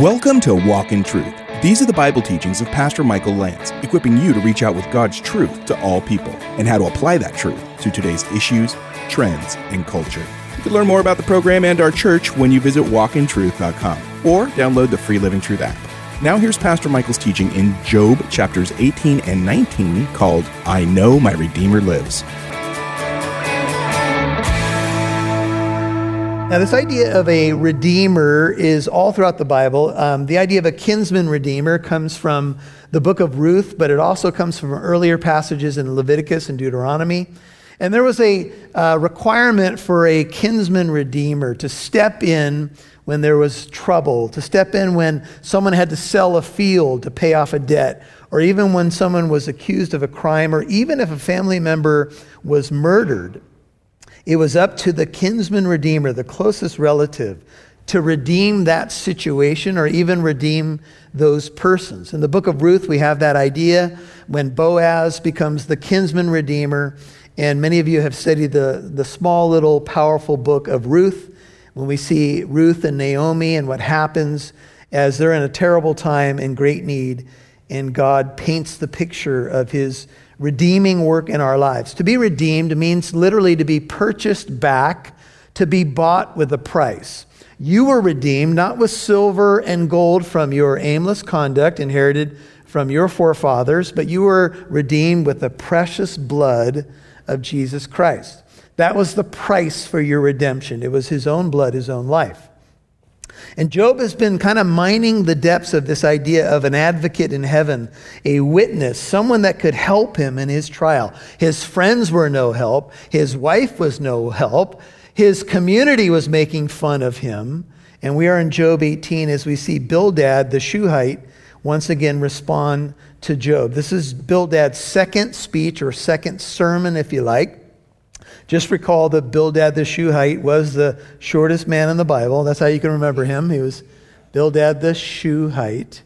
Welcome to Walk in Truth. These are the Bible teachings of Pastor Michael Lance, equipping you to reach out with God's truth to all people and how to apply that truth to today's issues, trends, and culture. You can learn more about the program and our church when you visit walkintruth.com or download the free Living Truth app. Now, here's Pastor Michael's teaching in Job chapters 18 and 19 called I Know My Redeemer Lives. Now, this idea of a redeemer is all throughout the Bible. Um, the idea of a kinsman redeemer comes from the book of Ruth, but it also comes from earlier passages in Leviticus and Deuteronomy. And there was a uh, requirement for a kinsman redeemer to step in when there was trouble, to step in when someone had to sell a field to pay off a debt, or even when someone was accused of a crime, or even if a family member was murdered. It was up to the kinsman redeemer, the closest relative, to redeem that situation or even redeem those persons. In the book of Ruth, we have that idea when Boaz becomes the kinsman redeemer. And many of you have studied the, the small, little, powerful book of Ruth. When we see Ruth and Naomi and what happens as they're in a terrible time in great need, and God paints the picture of his redeeming work in our lives. To be redeemed means literally to be purchased back, to be bought with a price. You were redeemed not with silver and gold from your aimless conduct inherited from your forefathers, but you were redeemed with the precious blood of Jesus Christ. That was the price for your redemption. It was his own blood, his own life. And Job has been kind of mining the depths of this idea of an advocate in heaven, a witness, someone that could help him in his trial. His friends were no help, his wife was no help, his community was making fun of him. And we are in Job 18 as we see Bildad, the Shuhite, once again respond to Job. This is Bildad's second speech or second sermon, if you like. Just recall that Bildad the Shuhite was the shortest man in the Bible. That's how you can remember him. He was Bildad the Shuhite.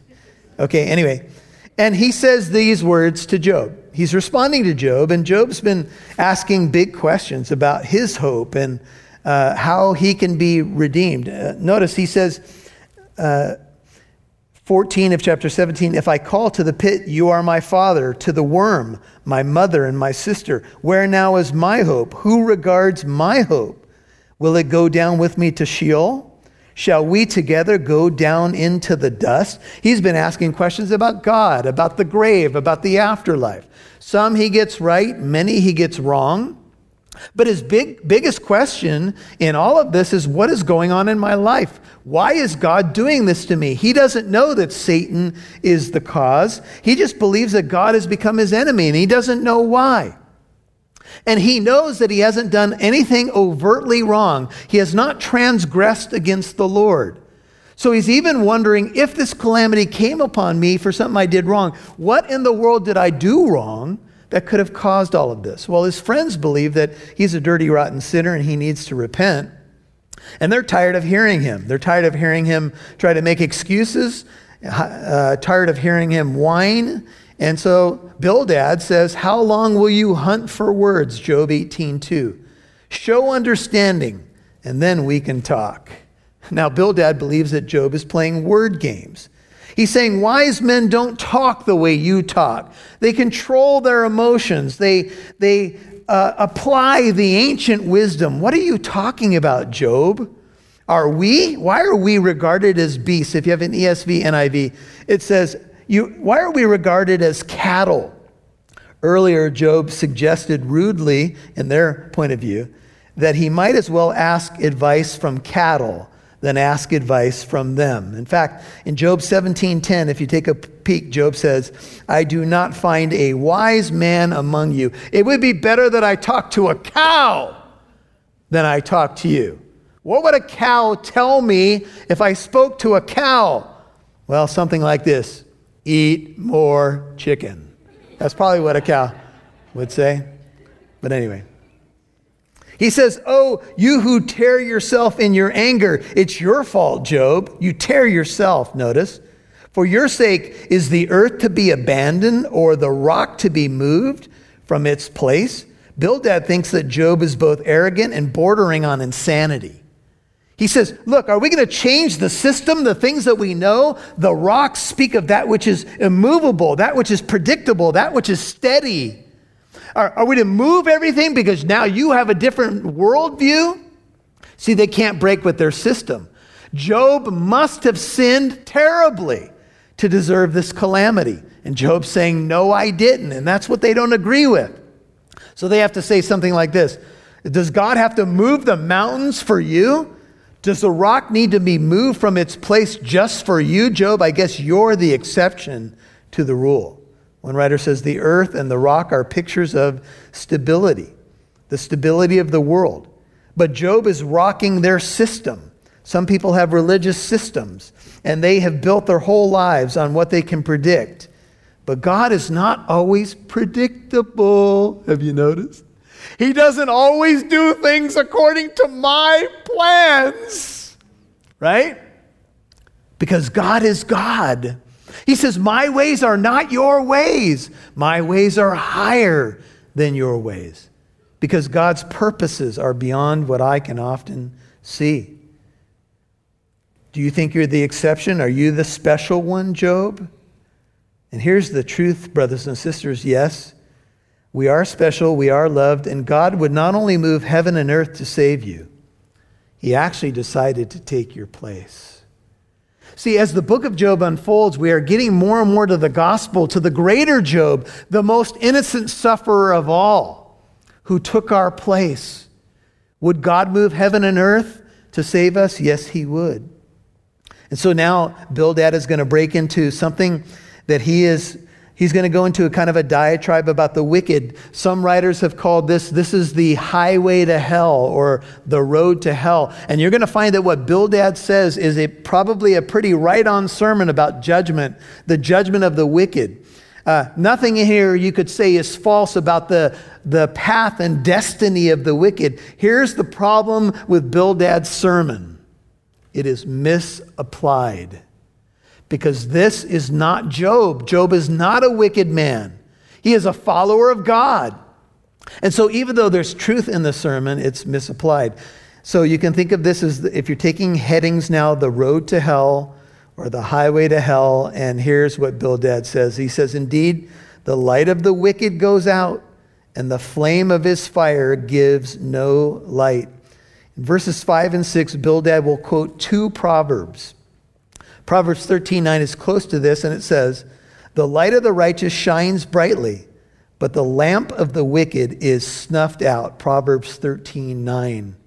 Okay, anyway. And he says these words to Job. He's responding to Job, and Job's been asking big questions about his hope and uh, how he can be redeemed. Uh, notice he says, uh, 14 of chapter 17 If I call to the pit, you are my father, to the worm, my mother and my sister. Where now is my hope? Who regards my hope? Will it go down with me to Sheol? Shall we together go down into the dust? He's been asking questions about God, about the grave, about the afterlife. Some he gets right, many he gets wrong. But his big, biggest question in all of this is what is going on in my life? Why is God doing this to me? He doesn't know that Satan is the cause. He just believes that God has become his enemy and he doesn't know why. And he knows that he hasn't done anything overtly wrong. He has not transgressed against the Lord. So he's even wondering if this calamity came upon me for something I did wrong. What in the world did I do wrong that could have caused all of this? Well, his friends believe that he's a dirty, rotten sinner and he needs to repent. And they're tired of hearing him. They're tired of hearing him try to make excuses, uh, tired of hearing him whine. And so Bildad says, How long will you hunt for words? Job 18 2. Show understanding, and then we can talk. Now, Bildad believes that Job is playing word games. He's saying wise men don't talk the way you talk. They control their emotions. They, they uh, apply the ancient wisdom. What are you talking about, Job? Are we? Why are we regarded as beasts? If you have an ESV, NIV, it says, you, Why are we regarded as cattle? Earlier, Job suggested rudely, in their point of view, that he might as well ask advice from cattle than ask advice from them. In fact, in Job 17:10, if you take a peek, Job says, "I do not find a wise man among you. It would be better that I talk to a cow than I talk to you." What would a cow tell me if I spoke to a cow? Well, something like this eat more chicken. That's probably what a cow would say. But anyway. He says, Oh, you who tear yourself in your anger, it's your fault, Job. You tear yourself, notice. For your sake is the earth to be abandoned or the rock to be moved from its place? Bildad thinks that Job is both arrogant and bordering on insanity. He says, Look, are we going to change the system, the things that we know? The rocks speak of that which is immovable, that which is predictable, that which is steady. Are, are we to move everything because now you have a different worldview? See, they can't break with their system. Job must have sinned terribly to deserve this calamity. And Job's saying, No, I didn't. And that's what they don't agree with. So they have to say something like this Does God have to move the mountains for you? Does the rock need to be moved from its place just for you, Job? I guess you're the exception to the rule. One writer says the earth and the rock are pictures of stability, the stability of the world. But Job is rocking their system. Some people have religious systems, and they have built their whole lives on what they can predict. But God is not always predictable. Have you noticed? He doesn't always do things according to my plans, right? Because God is God. He says, My ways are not your ways, my ways are higher than your ways. Because God's purposes are beyond what I can often see. Do you think you're the exception? Are you the special one, Job? And here's the truth, brothers and sisters yes, we are special, we are loved, and God would not only move heaven and earth to save you, He actually decided to take your place. See, as the book of Job unfolds, we are getting more and more to the gospel, to the greater Job, the most innocent sufferer of all, who took our place. Would God move heaven and earth to save us? Yes, He would. And so now Bildad is going to break into something that he is he's going to go into a kind of a diatribe about the wicked. Some writers have called this this is the highway to hell or the road to hell. And you're going to find that what Bildad says is a probably a pretty right-on sermon about judgment, the judgment of the wicked. Uh, nothing here you could say is false about the, the path and destiny of the wicked. Here's the problem with Bildad's sermon it is misapplied because this is not Job. Job is not a wicked man, he is a follower of God. And so, even though there's truth in the sermon, it's misapplied. So, you can think of this as if you're taking headings now, the road to hell or the highway to hell. And here's what Bildad says He says, Indeed, the light of the wicked goes out, and the flame of his fire gives no light. In verses 5 and 6, Bildad will quote two proverbs. Proverbs 13 9 is close to this, and it says, The light of the righteous shines brightly, but the lamp of the wicked is snuffed out. Proverbs 13 9.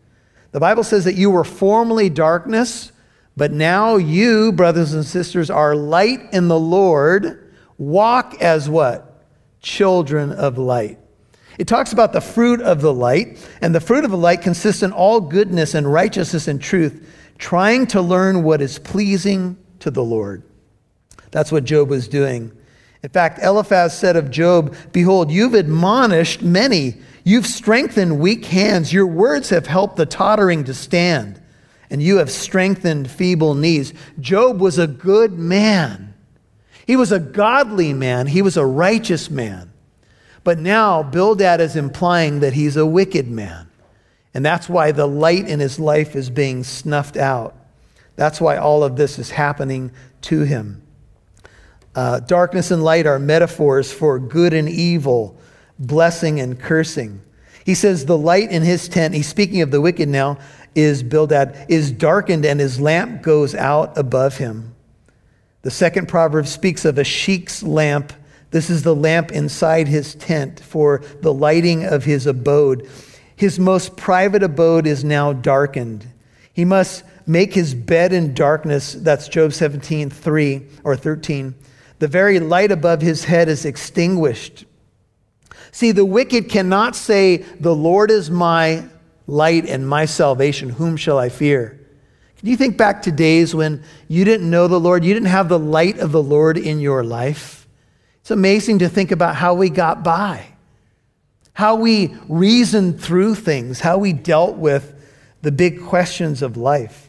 The Bible says that you were formerly darkness, but now you, brothers and sisters, are light in the Lord. Walk as what? Children of light. It talks about the fruit of the light, and the fruit of the light consists in all goodness and righteousness and truth, trying to learn what is pleasing to the Lord. That's what Job was doing. In fact, Eliphaz said of Job, Behold, you've admonished many, you've strengthened weak hands, your words have helped the tottering to stand, and you have strengthened feeble knees. Job was a good man. He was a godly man, he was a righteous man. But now Bildad is implying that he's a wicked man. And that's why the light in his life is being snuffed out. That's why all of this is happening to him. Uh, darkness and light are metaphors for good and evil, blessing and cursing. He says the light in his tent, he's speaking of the wicked now, is Bildad, is darkened and his lamp goes out above him. The second proverb speaks of a sheik's lamp. This is the lamp inside his tent for the lighting of his abode. His most private abode is now darkened. He must make his bed in darkness. That's Job 17, 3 or 13. The very light above his head is extinguished. See, the wicked cannot say, The Lord is my light and my salvation. Whom shall I fear? Can you think back to days when you didn't know the Lord? You didn't have the light of the Lord in your life? It's amazing to think about how we got by, how we reasoned through things, how we dealt with the big questions of life.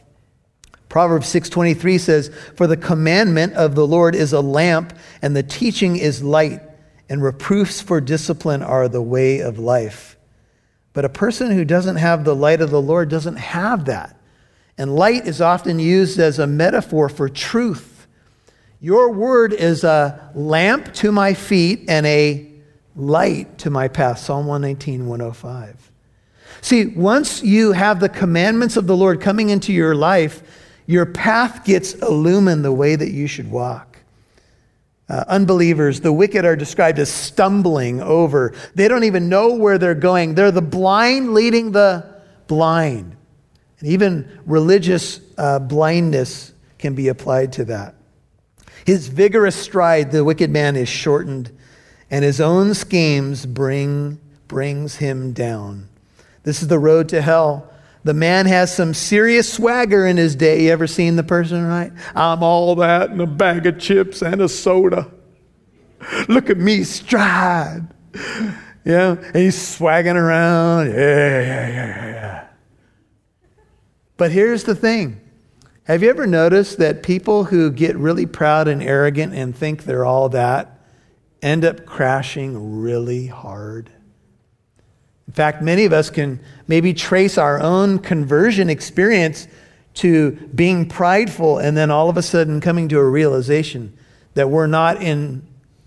Proverbs 6:23 says, "For the commandment of the Lord is a lamp, and the teaching is light, and reproofs for discipline are the way of life." But a person who doesn't have the light of the Lord doesn't have that. And light is often used as a metaphor for truth. Your word is a lamp to my feet and a light to my path. Psalm 119, 105. See, once you have the commandments of the Lord coming into your life, your path gets illumined the way that you should walk. Uh, unbelievers, the wicked are described as stumbling over. They don't even know where they're going. They're the blind leading the blind. And even religious uh, blindness can be applied to that. His vigorous stride, the wicked man, is shortened, and his own schemes bring, brings him down. This is the road to hell. The man has some serious swagger in his day. You ever seen the person, right? I'm all that and a bag of chips and a soda. Look at me stride. Yeah, and he's swagging around. Yeah, yeah, yeah, yeah. But here's the thing. Have you ever noticed that people who get really proud and arrogant and think they're all that end up crashing really hard? In fact, many of us can maybe trace our own conversion experience to being prideful and then all of a sudden coming to a realization that we're not in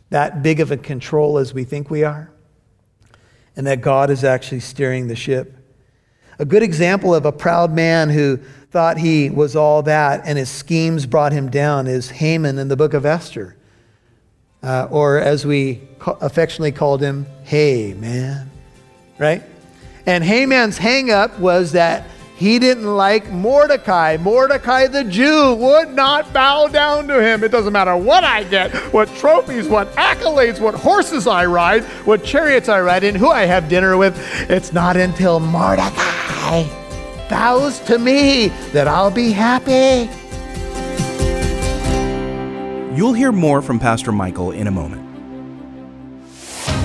that big of a control as we think we are, and that God is actually steering the ship. A good example of a proud man who thought he was all that and his schemes brought him down is Haman in the book of Esther. Uh, or as we affectionately called him, Hey, man right? And Haman's hangup was that he didn't like Mordecai. Mordecai the Jew would not bow down to him. It doesn't matter what I get, what trophies, what accolades, what horses I ride, what chariots I ride in, who I have dinner with. It's not until Mordecai bows to me that I'll be happy. You'll hear more from Pastor Michael in a moment.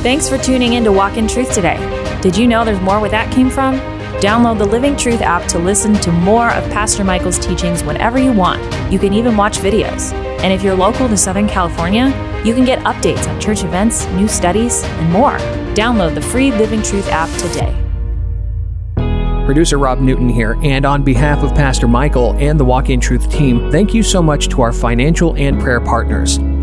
Thanks for tuning in to Walk in Truth today. Did you know there's more where that came from? Download the Living Truth app to listen to more of Pastor Michael's teachings whenever you want. You can even watch videos. And if you're local to Southern California, you can get updates on church events, new studies, and more. Download the free Living Truth app today. Producer Rob Newton here, and on behalf of Pastor Michael and the Walk in Truth team, thank you so much to our financial and prayer partners.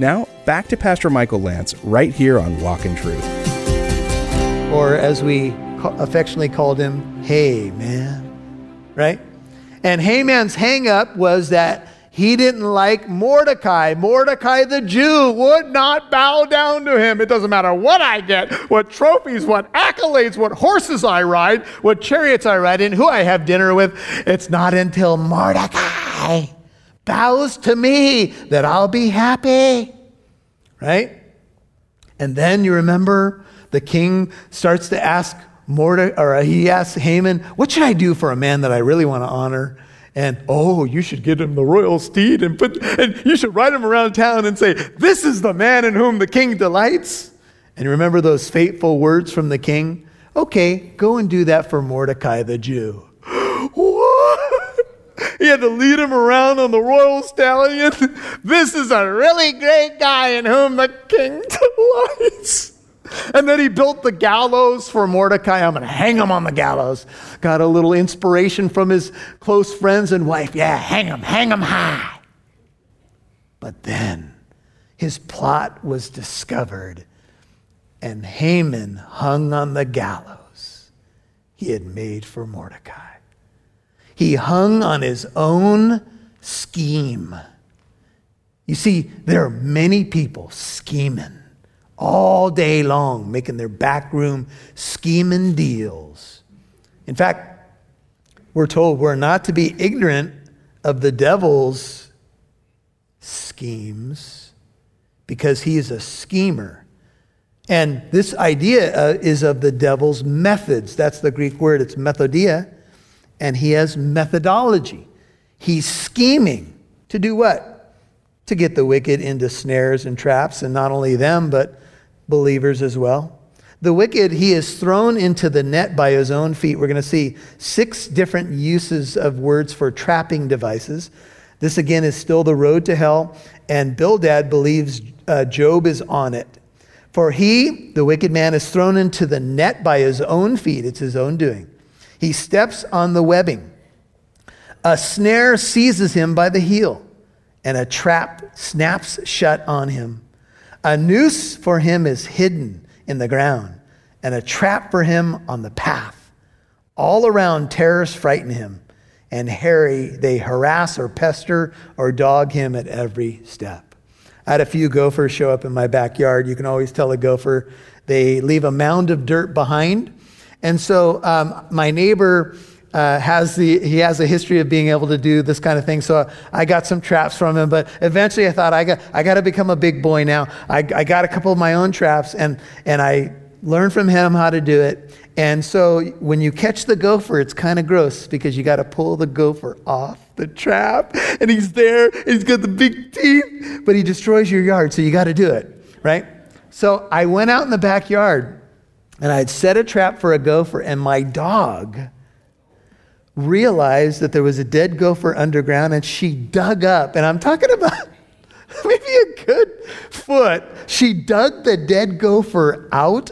Now, back to Pastor Michael Lance right here on Walk in Truth. Or as we affectionately called him, Hey, man. Right? And Hey Haman's hangup was that he didn't like Mordecai. Mordecai the Jew would not bow down to him. It doesn't matter what I get, what trophies, what accolades, what horses I ride, what chariots I ride in, who I have dinner with. It's not until Mordecai bows to me that I'll be happy. Right? And then you remember the king starts to ask Mordecai, or he asks Haman, What should I do for a man that I really want to honor? And oh, you should get him the royal steed and put and you should ride him around town and say, This is the man in whom the king delights. And remember those fateful words from the king? Okay, go and do that for Mordecai the Jew. He had to lead him around on the royal stallion. This is a really great guy in whom the king delights. And then he built the gallows for Mordecai. I'm going to hang him on the gallows. Got a little inspiration from his close friends and wife. Yeah, hang him, hang him high. But then his plot was discovered, and Haman hung on the gallows he had made for Mordecai. He hung on his own scheme. You see, there are many people scheming all day long, making their backroom scheming deals. In fact, we're told we're not to be ignorant of the devil's schemes because he is a schemer. And this idea uh, is of the devil's methods. That's the Greek word, it's methodeia. And he has methodology. He's scheming to do what? To get the wicked into snares and traps, and not only them, but believers as well. The wicked, he is thrown into the net by his own feet. We're going to see six different uses of words for trapping devices. This again is still the road to hell, and Bildad believes uh, Job is on it. For he, the wicked man, is thrown into the net by his own feet. It's his own doing. He steps on the webbing. A snare seizes him by the heel, and a trap snaps shut on him. A noose for him is hidden in the ground, and a trap for him on the path. All around, terrors frighten him, and Harry, they harass or pester or dog him at every step. I had a few gophers show up in my backyard. You can always tell a gopher. They leave a mound of dirt behind. And so um, my neighbor uh, has the he has a history of being able to do this kind of thing. So I got some traps from him, but eventually I thought I got I got to become a big boy now. I, I got a couple of my own traps, and and I learned from him how to do it. And so when you catch the gopher, it's kind of gross because you got to pull the gopher off the trap, and he's there. And he's got the big teeth, but he destroys your yard, so you got to do it, right? So I went out in the backyard, and I had set a trap for a gopher, and my dog realized that there was a dead gopher underground, and she dug up, and I'm talking about maybe a good foot. She dug the dead gopher out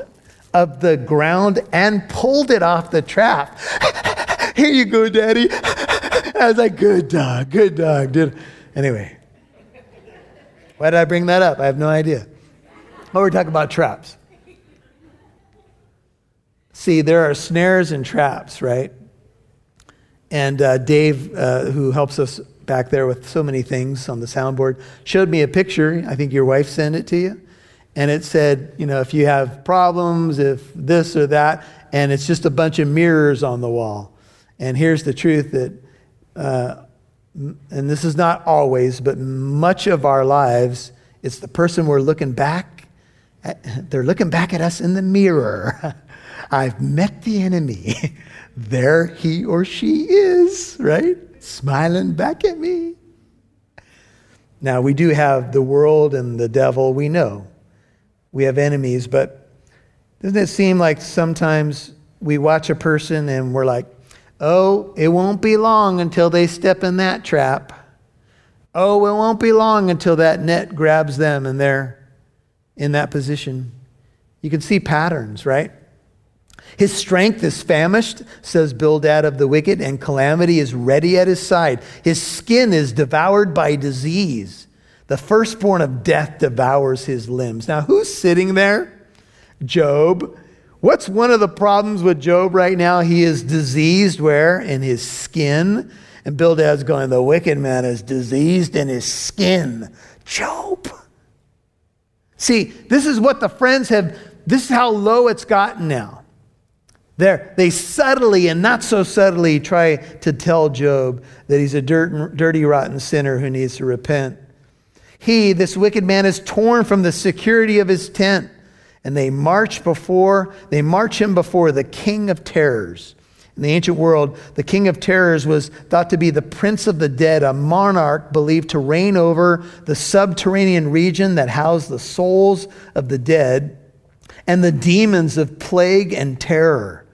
of the ground and pulled it off the trap. Here you go, Daddy. I was like, good dog, good dog, dude. Anyway, why did I bring that up? I have no idea. Oh, we're talking about traps. See, there are snares and traps, right? And uh, Dave, uh, who helps us back there with so many things on the soundboard, showed me a picture. I think your wife sent it to you. And it said, you know, if you have problems, if this or that, and it's just a bunch of mirrors on the wall. And here's the truth that, uh, and this is not always, but much of our lives, it's the person we're looking back at, they're looking back at us in the mirror. I've met the enemy. there he or she is, right? Smiling back at me. Now, we do have the world and the devil, we know. We have enemies, but doesn't it seem like sometimes we watch a person and we're like, oh, it won't be long until they step in that trap. Oh, it won't be long until that net grabs them and they're in that position. You can see patterns, right? His strength is famished, says Bildad of the wicked, and calamity is ready at his side. His skin is devoured by disease. The firstborn of death devours his limbs. Now, who's sitting there? Job. What's one of the problems with Job right now? He is diseased where? In his skin. And Bildad's going, the wicked man is diseased in his skin. Job. See, this is what the friends have, this is how low it's gotten now. They're, they subtly and not so subtly try to tell Job that he's a dirt, dirty, rotten sinner who needs to repent. He, this wicked man, is torn from the security of his tent, and they march before, they march him before the king of terrors. In the ancient world, the king of terrors was thought to be the prince of the dead, a monarch believed to reign over the subterranean region that housed the souls of the dead and the demons of plague and terror.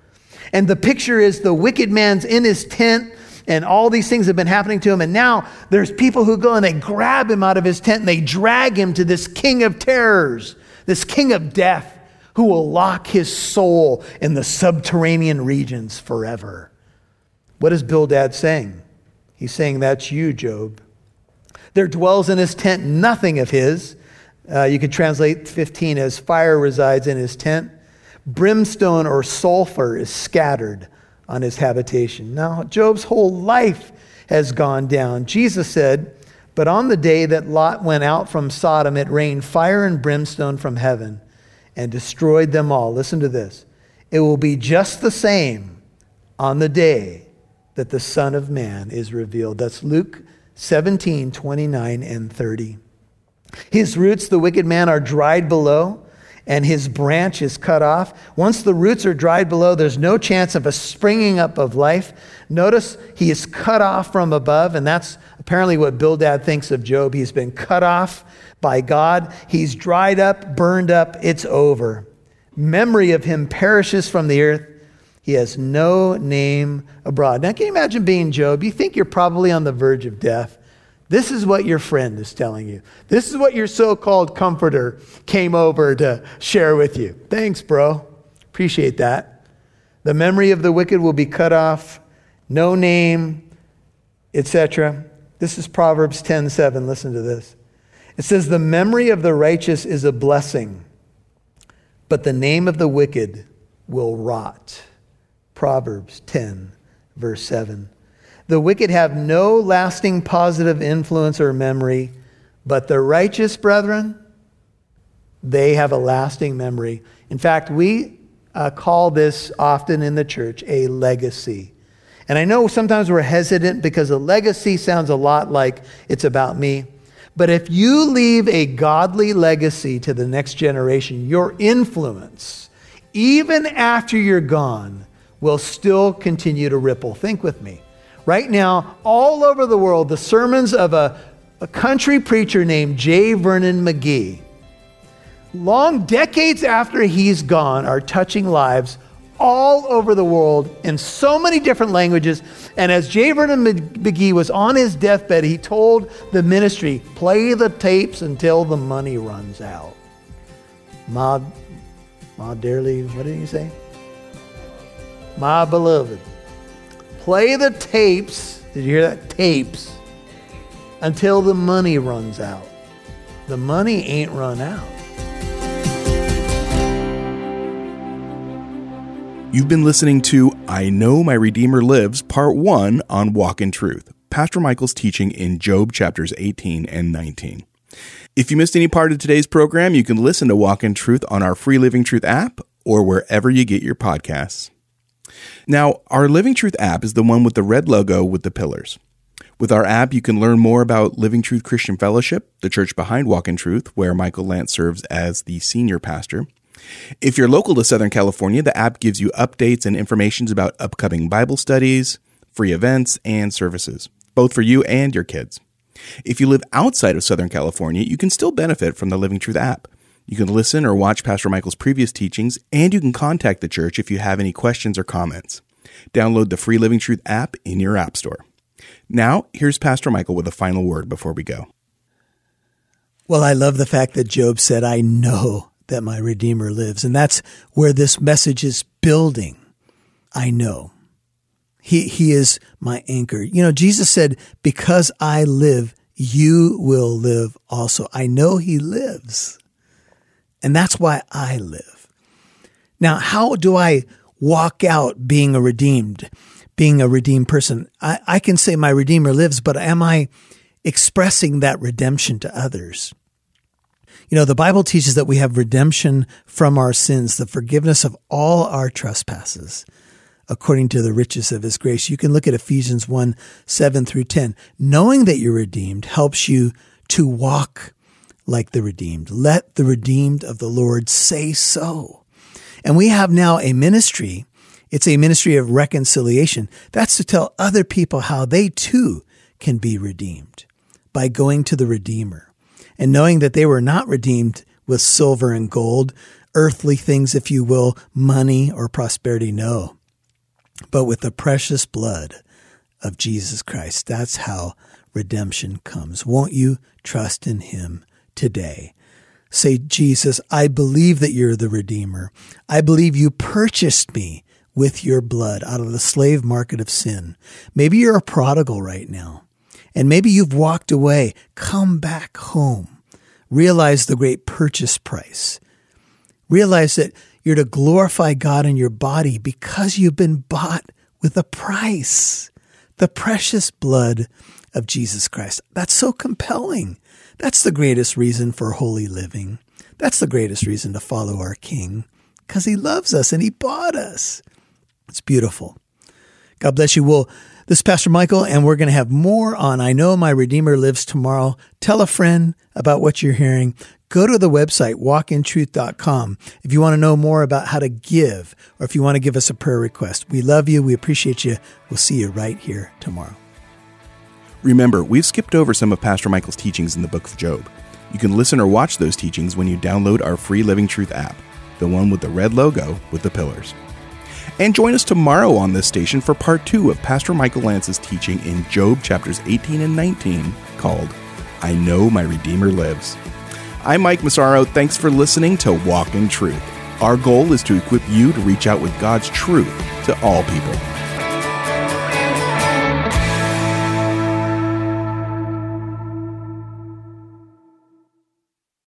And the picture is the wicked man's in his tent and all these things have been happening to him. And now there's people who go and they grab him out of his tent and they drag him to this king of terrors, this king of death, who will lock his soul in the subterranean regions forever. What is Bildad saying? He's saying, That's you, Job. There dwells in his tent nothing of his. Uh, you could translate 15 as fire resides in his tent. Brimstone or sulfur is scattered on his habitation. Now, Job's whole life has gone down. Jesus said, But on the day that Lot went out from Sodom, it rained fire and brimstone from heaven and destroyed them all. Listen to this. It will be just the same on the day that the Son of Man is revealed. That's Luke 17, 29, and 30. His roots, the wicked man, are dried below and his branch is cut off. Once the roots are dried below, there's no chance of a springing up of life. Notice he is cut off from above, and that's apparently what Bildad thinks of Job. He's been cut off by God, he's dried up, burned up, it's over. Memory of him perishes from the earth. He has no name abroad. Now, can you imagine being Job? You think you're probably on the verge of death. This is what your friend is telling you. This is what your so called comforter came over to share with you. Thanks, bro. Appreciate that. The memory of the wicked will be cut off, no name, etc. This is Proverbs 10:7. Listen to this. It says, The memory of the righteous is a blessing, but the name of the wicked will rot. Proverbs 10, verse 7. The wicked have no lasting positive influence or memory, but the righteous, brethren, they have a lasting memory. In fact, we uh, call this often in the church a legacy. And I know sometimes we're hesitant because a legacy sounds a lot like it's about me. But if you leave a godly legacy to the next generation, your influence, even after you're gone, will still continue to ripple. Think with me. Right now, all over the world, the sermons of a, a country preacher named J. Vernon McGee, long decades after he's gone, are touching lives all over the world in so many different languages. And as J. Vernon McGee was on his deathbed, he told the ministry, play the tapes until the money runs out. My, my dearly, what did he say? My beloved. Play the tapes. Did you hear that? Tapes. Until the money runs out. The money ain't run out. You've been listening to I Know My Redeemer Lives, Part 1 on Walk in Truth, Pastor Michael's teaching in Job chapters 18 and 19. If you missed any part of today's program, you can listen to Walk in Truth on our free Living Truth app or wherever you get your podcasts. Now, our Living Truth app is the one with the red logo with the pillars. With our app, you can learn more about Living Truth Christian Fellowship, the church behind Walk in Truth, where Michael Lance serves as the senior pastor. If you're local to Southern California, the app gives you updates and informations about upcoming Bible studies, free events, and services, both for you and your kids. If you live outside of Southern California, you can still benefit from the Living Truth app. You can listen or watch Pastor Michael's previous teachings, and you can contact the church if you have any questions or comments. Download the free Living Truth app in your App Store. Now, here's Pastor Michael with a final word before we go. Well, I love the fact that Job said, I know that my Redeemer lives. And that's where this message is building. I know. He, he is my anchor. You know, Jesus said, because I live, you will live also. I know he lives. And that's why I live. Now, how do I walk out being a redeemed, being a redeemed person? I, I can say my Redeemer lives, but am I expressing that redemption to others? You know, the Bible teaches that we have redemption from our sins, the forgiveness of all our trespasses according to the riches of his grace. You can look at Ephesians 1 7 through 10. Knowing that you're redeemed helps you to walk like the redeemed. Let the redeemed of the Lord say so. And we have now a ministry. It's a ministry of reconciliation. That's to tell other people how they too can be redeemed by going to the Redeemer and knowing that they were not redeemed with silver and gold, earthly things, if you will, money or prosperity. No, but with the precious blood of Jesus Christ. That's how redemption comes. Won't you trust in him today. Say, Jesus, I believe that you're the Redeemer. I believe you purchased me with your blood out of the slave market of sin. Maybe you're a prodigal right now, and maybe you've walked away. Come back home. Realize the great purchase price. Realize that you're to glorify God in your body because you've been bought with a price. The precious blood of Jesus Christ. That's so compelling. That's the greatest reason for holy living. That's the greatest reason to follow our King because he loves us and he bought us. It's beautiful. God bless you. Well, this is Pastor Michael, and we're going to have more on I Know My Redeemer Lives tomorrow. Tell a friend about what you're hearing. Go to the website, walkintruth.com, if you want to know more about how to give or if you want to give us a prayer request. We love you. We appreciate you. We'll see you right here tomorrow. Remember, we've skipped over some of Pastor Michael's teachings in the book of Job. You can listen or watch those teachings when you download our free Living Truth app, the one with the red logo with the pillars. And join us tomorrow on this station for part two of Pastor Michael Lance's teaching in Job chapters 18 and 19 called I Know My Redeemer Lives. I'm Mike Massaro. Thanks for listening to Walk in Truth. Our goal is to equip you to reach out with God's truth to all people.